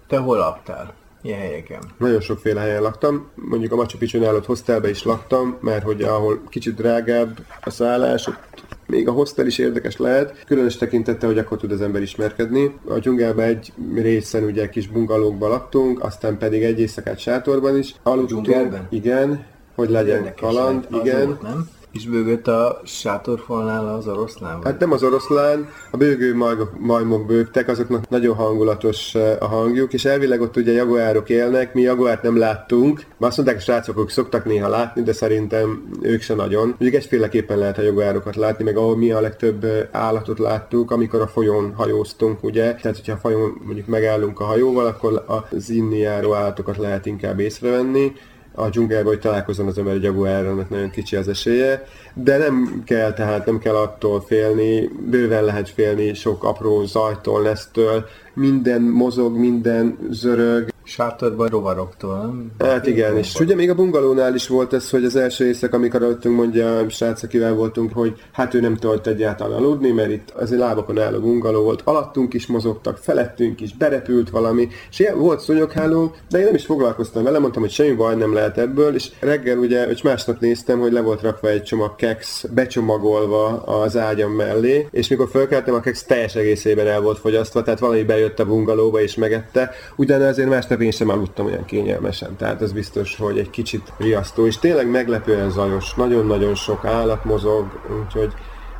Te hol laktál? Milyen helyeken? Nagyon sokféle helyen laktam. Mondjuk a Machu Picchu előtt hostelbe is laktam, mert hogy ahol kicsit drágább a szállás, ott még a hostel is érdekes lehet, különös tekintette, hogy akkor tud az ember ismerkedni. A dzsungelben egy részen ugye kis bungalókban laktunk, aztán pedig egy éjszakát sátorban is aludtunk. Igen, hogy legyen Érdekes kaland, igen. Volt, nem? És bőgött a sátorfalnál az oroszlán? Vagy? Hát nem az oroszlán, a bőgő majmok, majmok bőgtek, azoknak nagyon hangulatos eh, a hangjuk, és elvileg ott ugye jaguárok élnek, mi jaguárt nem láttunk, már azt mondták a srácok, hogy szoktak néha látni, de szerintem ők se nagyon. Mondjuk egyféleképpen lehet a jaguárokat látni, meg ahol mi a legtöbb eh, állatot láttuk, amikor a folyón hajóztunk, ugye, tehát hogyha a folyón mondjuk megállunk a hajóval, akkor az inni járó állatokat lehet inkább észrevenni, a dzsungelbe, hogy találkozzon az ember egy jaguárral, nagyon kicsi az esélye, de nem kell, tehát nem kell attól félni, bőven lehet félni sok apró zajtól, lesztől, minden mozog, minden zörög, Sátorban rovaroktól, nem? Hát igen, és ugye még a bungalónál is volt ez, hogy az első éjszak, amikor aludtunk, mondja a srác, akivel voltunk, hogy hát ő nem tudott egyáltalán aludni, mert itt az egy lábakon álló bungaló volt, alattunk is mozogtak, felettünk is, berepült valami, és ilyen volt szúnyogháló, de én nem is foglalkoztam vele, mondtam, hogy semmi baj nem lehet ebből, és reggel ugye, hogy másnap néztem, hogy le volt rakva egy csomag keks, becsomagolva az ágyam mellé, és mikor fölkeltem, a keks teljes egészében el volt fogyasztva, tehát valami bejött a bungalóba és megette, utána azért másnap én sem aludtam olyan kényelmesen, tehát ez biztos, hogy egy kicsit riasztó, és tényleg meglepően zajos, nagyon-nagyon sok állat mozog, úgyhogy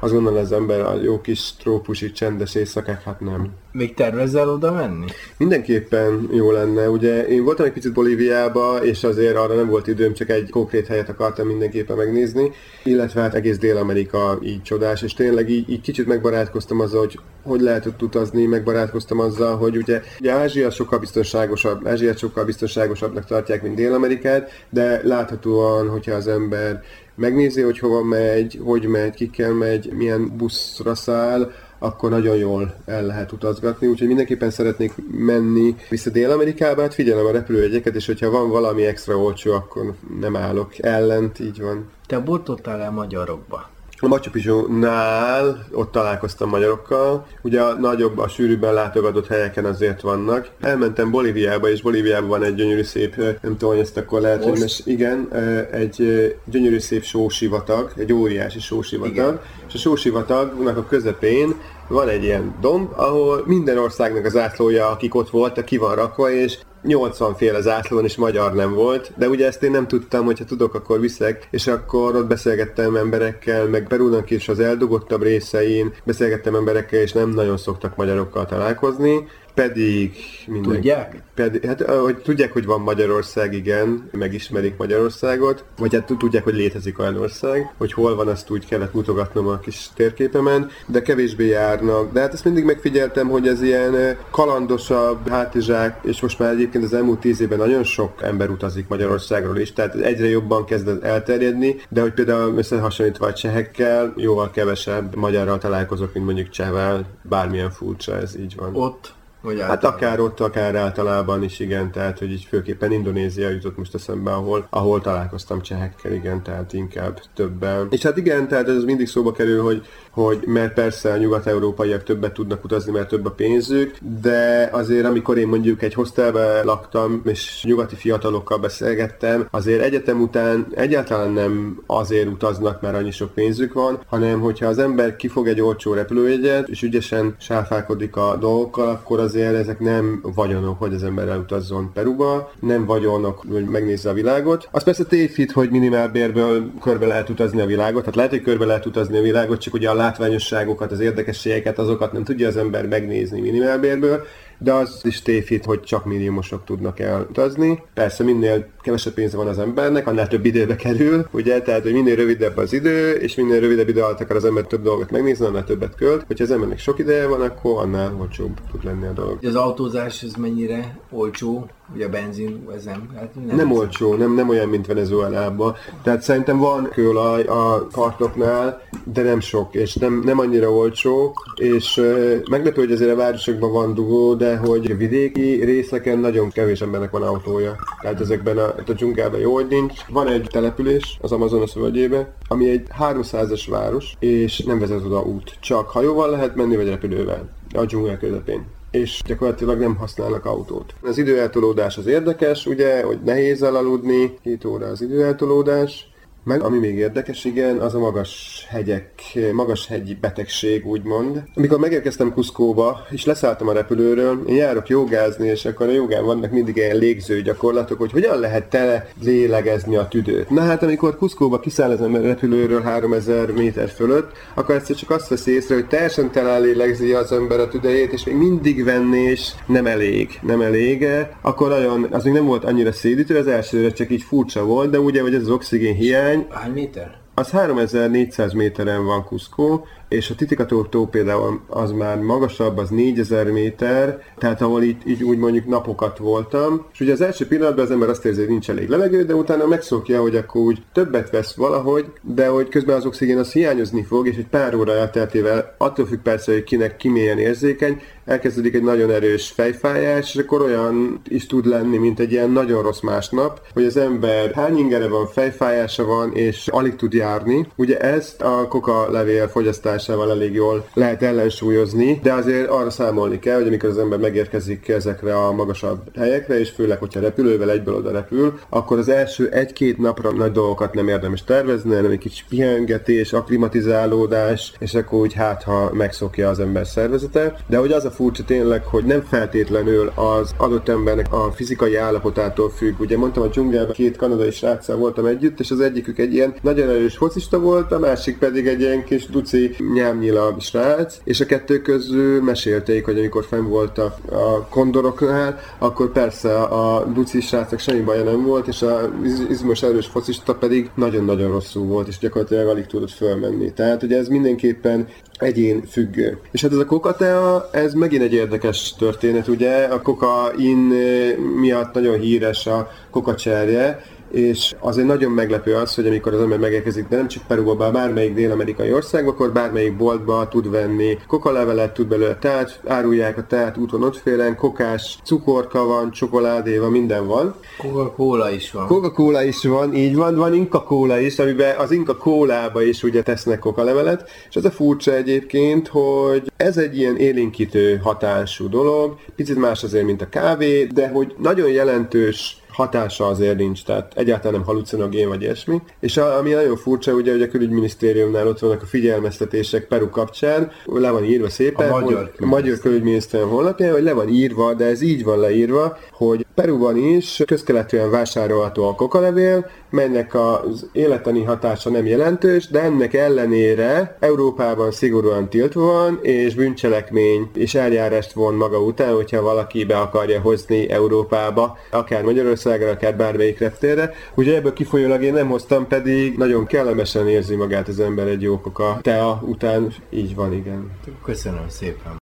azt gondolom az ember a jó kis trópusi csendes éjszakák, hát nem. Még tervezel oda menni? Mindenképpen jó lenne. Ugye én voltam egy picit Bolíviába, és azért arra nem volt időm, csak egy konkrét helyet akartam mindenképpen megnézni, illetve hát egész Dél-Amerika így csodás, és tényleg így, így kicsit megbarátkoztam azzal, hogy hogy lehet ott utazni, megbarátkoztam azzal, hogy ugye, ugye Ázsia sokkal biztonságosabb, Ázsiát sokkal biztonságosabbnak tartják, mint Dél-Amerikát, de láthatóan, hogyha az ember megnézi, hogy hova megy, hogy megy, kikkel megy, milyen buszra száll, akkor nagyon jól el lehet utazgatni, úgyhogy mindenképpen szeretnék menni vissza Dél-Amerikába, hát figyelem a repülőjegyeket, és hogyha van valami extra olcsó, akkor nem állok ellent, így van. Te bortottál el magyarokba? A Machu Picchu-nál ott találkoztam magyarokkal, ugye a nagyobb, a sűrűbben látogatott helyeken azért vannak. Elmentem Bolíviába, és Bolíviában van egy gyönyörű szép, nem tudom, hogy ezt akkor lehet, hogy mes, igen, egy gyönyörű szép sósivatag, egy óriási sósivatag, igen. és a sósivatagnak a közepén van egy ilyen domb, ahol minden országnak az átlója, akik ott voltak, ki van rakva, és 80 féle zászlón és magyar nem volt, de ugye ezt én nem tudtam, hogyha tudok, akkor viszek, és akkor ott beszélgettem emberekkel, meg Perúnak is az eldugottabb részein, beszélgettem emberekkel, és nem nagyon szoktak magyarokkal találkozni, pedig minden... Tudják? Pedig, hát, hogy tudják, hogy van Magyarország, igen, megismerik Magyarországot, vagy hát tudják, hogy létezik olyan ország, hogy hol van, azt úgy kellett mutogatnom a kis térképemen, de kevésbé járnak. De hát ezt mindig megfigyeltem, hogy ez ilyen kalandosabb, hátizsák, és most már egyébként az elmúlt tíz évben nagyon sok ember utazik Magyarországról is, tehát egyre jobban kezd elterjedni, de hogy például összehasonlítva a csehekkel, jóval kevesebb magyarral találkozok, mint mondjuk csehvel, bármilyen furcsa ez így van. Ott vagy hát akár ott, akár általában is, igen, tehát hogy így főképpen Indonézia jutott most eszembe, ahol, ahol találkoztam csehekkel, igen, tehát inkább többen. És hát igen, tehát ez mindig szóba kerül, hogy, hogy mert persze a nyugat-európaiak többet tudnak utazni, mert több a pénzük, de azért amikor én mondjuk egy hostelbe laktam, és nyugati fiatalokkal beszélgettem, azért egyetem után egyáltalán nem azért utaznak, mert annyi sok pénzük van, hanem hogyha az ember kifog egy olcsó repülőjegyet, és ügyesen sáfálkodik a dolgokkal, akkor az azért ezek nem vagyonok, hogy az ember elutazzon Peruba, nem vagyonok, hogy megnézze a világot. Az persze tévhit, hogy minimálbérből körbe lehet utazni a világot, tehát lehet, hogy körbe lehet utazni a világot, csak ugye a látványosságokat, az érdekességeket, azokat nem tudja az ember megnézni minimálbérből, de az is tévhit, hogy csak milliómosok tudnak elutazni. Persze minél kevesebb pénze van az embernek, annál több időbe kerül, ugye, tehát hogy minél rövidebb az idő, és minél rövidebb idő alatt akar az ember több dolgot megnézni, annál többet költ. Hogyha az embernek sok ideje van, akkor annál olcsóbb tud lenni a dolog. Az autózás ez mennyire olcsó? Ugye a benzin, ez nem? Hát nem, nem olcsó, nem, nem olyan, mint Venezuelában. Tehát szerintem van kőolaj a kartoknál, de nem sok, és nem, nem annyira olcsó, és uh, meglepő, hogy azért a városokban van dugó, de hogy a vidéki részeken nagyon kevés embernek van autója. Tehát ezekben a, a dzsungelben jó, hogy nincs. Van egy település az Amazonas völgyébe, ami egy 300-as város, és nem vezet oda út. Csak hajóval lehet menni, vagy repülővel. A dzsungel közepén és gyakorlatilag nem használnak autót. Az időeltolódás az érdekes, ugye, hogy nehéz elaludni, 7 óra az időeltolódás, meg ami még érdekes, igen, az a magas hegyek, magas hegyi betegség, úgymond. Amikor megérkeztem Kuszkóba, és leszálltam a repülőről, én járok jogázni, és akkor a jogán vannak mindig ilyen légző gyakorlatok, hogy hogyan lehet tele lélegezni a tüdőt. Na hát, amikor Kuszkóba kiszáll az ember repülőről 3000 méter fölött, akkor egyszer csak azt veszi észre, hogy teljesen tele lélegzi az ember a tüdejét, és még mindig venni, és nem elég, nem elége, akkor nagyon, az még nem volt annyira szédítő, az elsőre csak így furcsa volt, de ugye, hogy ez az oxigén hiány, Hány méter? Az 3400 méteren van Cusco, és a Titicaca tó például az már magasabb, az 4000 méter, tehát ahol itt így úgy mondjuk napokat voltam, és ugye az első pillanatban az ember azt érzi, hogy nincs elég levegő, de utána megszokja, hogy akkor úgy többet vesz valahogy, de hogy közben az oxigén az hiányozni fog, és egy pár óra elteltével, attól függ persze, hogy kinek ki milyen érzékeny, elkezdődik egy nagyon erős fejfájás, és akkor olyan is tud lenni, mint egy ilyen nagyon rossz másnap, hogy az ember hány ingere van, fejfájása van, és alig tud járni. Ugye ezt a koka levél fogyasztásával elég jól lehet ellensúlyozni, de azért arra számolni kell, hogy amikor az ember megérkezik ezekre a magasabb helyekre, és főleg, hogyha repülővel egyből oda repül, akkor az első egy-két napra nagy dolgokat nem érdemes tervezni, hanem egy kicsi pihengetés, aklimatizálódás, és akkor úgy hát, ha megszokja az ember szervezete. De hogy az a furcsa tényleg, hogy nem feltétlenül az adott embernek a fizikai állapotától függ. Ugye mondtam, a dzsungelben két kanadai sráccal voltam együtt, és az egyikük egy ilyen nagyon erős focista volt, a másik pedig egy ilyen kis duci nyámnyila srác, és a kettő közül mesélték, hogy amikor fenn volt a, a kondoroknál, akkor persze a duci srácnak semmi baja nem volt, és az izmos erős focista pedig nagyon-nagyon rosszul volt, és gyakorlatilag alig tudott fölmenni. Tehát ugye ez mindenképpen egyén függő. És hát ez a kokatea, ez megint egy érdekes történet, ugye? A kokain miatt nagyon híres a kokacserje, és azért nagyon meglepő az, hogy amikor az ember megérkezik, de nem csak Peruba, bármelyik dél-amerikai országba, akkor bármelyik boltba tud venni kokalevelet, tud belőle teát, árulják a teát úton ott félen, kokás, cukorka van, csokoládé van, minden van. Coca-Cola is van. Coca-Cola is van, így van, van Inca Cola is, amiben az Inca Cola-ba is ugye tesznek kokalevelet, és ez a furcsa egyébként, hogy ez egy ilyen élénkítő hatású dolog, picit más azért, mint a kávé, de hogy nagyon jelentős hatása azért nincs, tehát egyáltalán nem halucinogén vagy ilyesmi. És a, ami nagyon furcsa, ugye, hogy a külügyminisztériumnál ott vannak a figyelmeztetések Peru kapcsán, le van írva szépen, a magyar, a magyar külügyminisztérium honlapján, hogy le van írva, de ez így van leírva, hogy Peruban is közkeletűen vásárolható a kokalevél, melynek az életeni hatása nem jelentős, de ennek ellenére Európában szigorúan tiltva van, és bűncselekmény és eljárást von maga után, hogyha valaki be akarja hozni Európába, akár Magyarországra, akár bármelyik reptérre. Ugye ebből kifolyólag én nem hoztam, pedig nagyon kellemesen érzi magát az ember egy jó koka tea után. Így van, igen. Köszönöm szépen.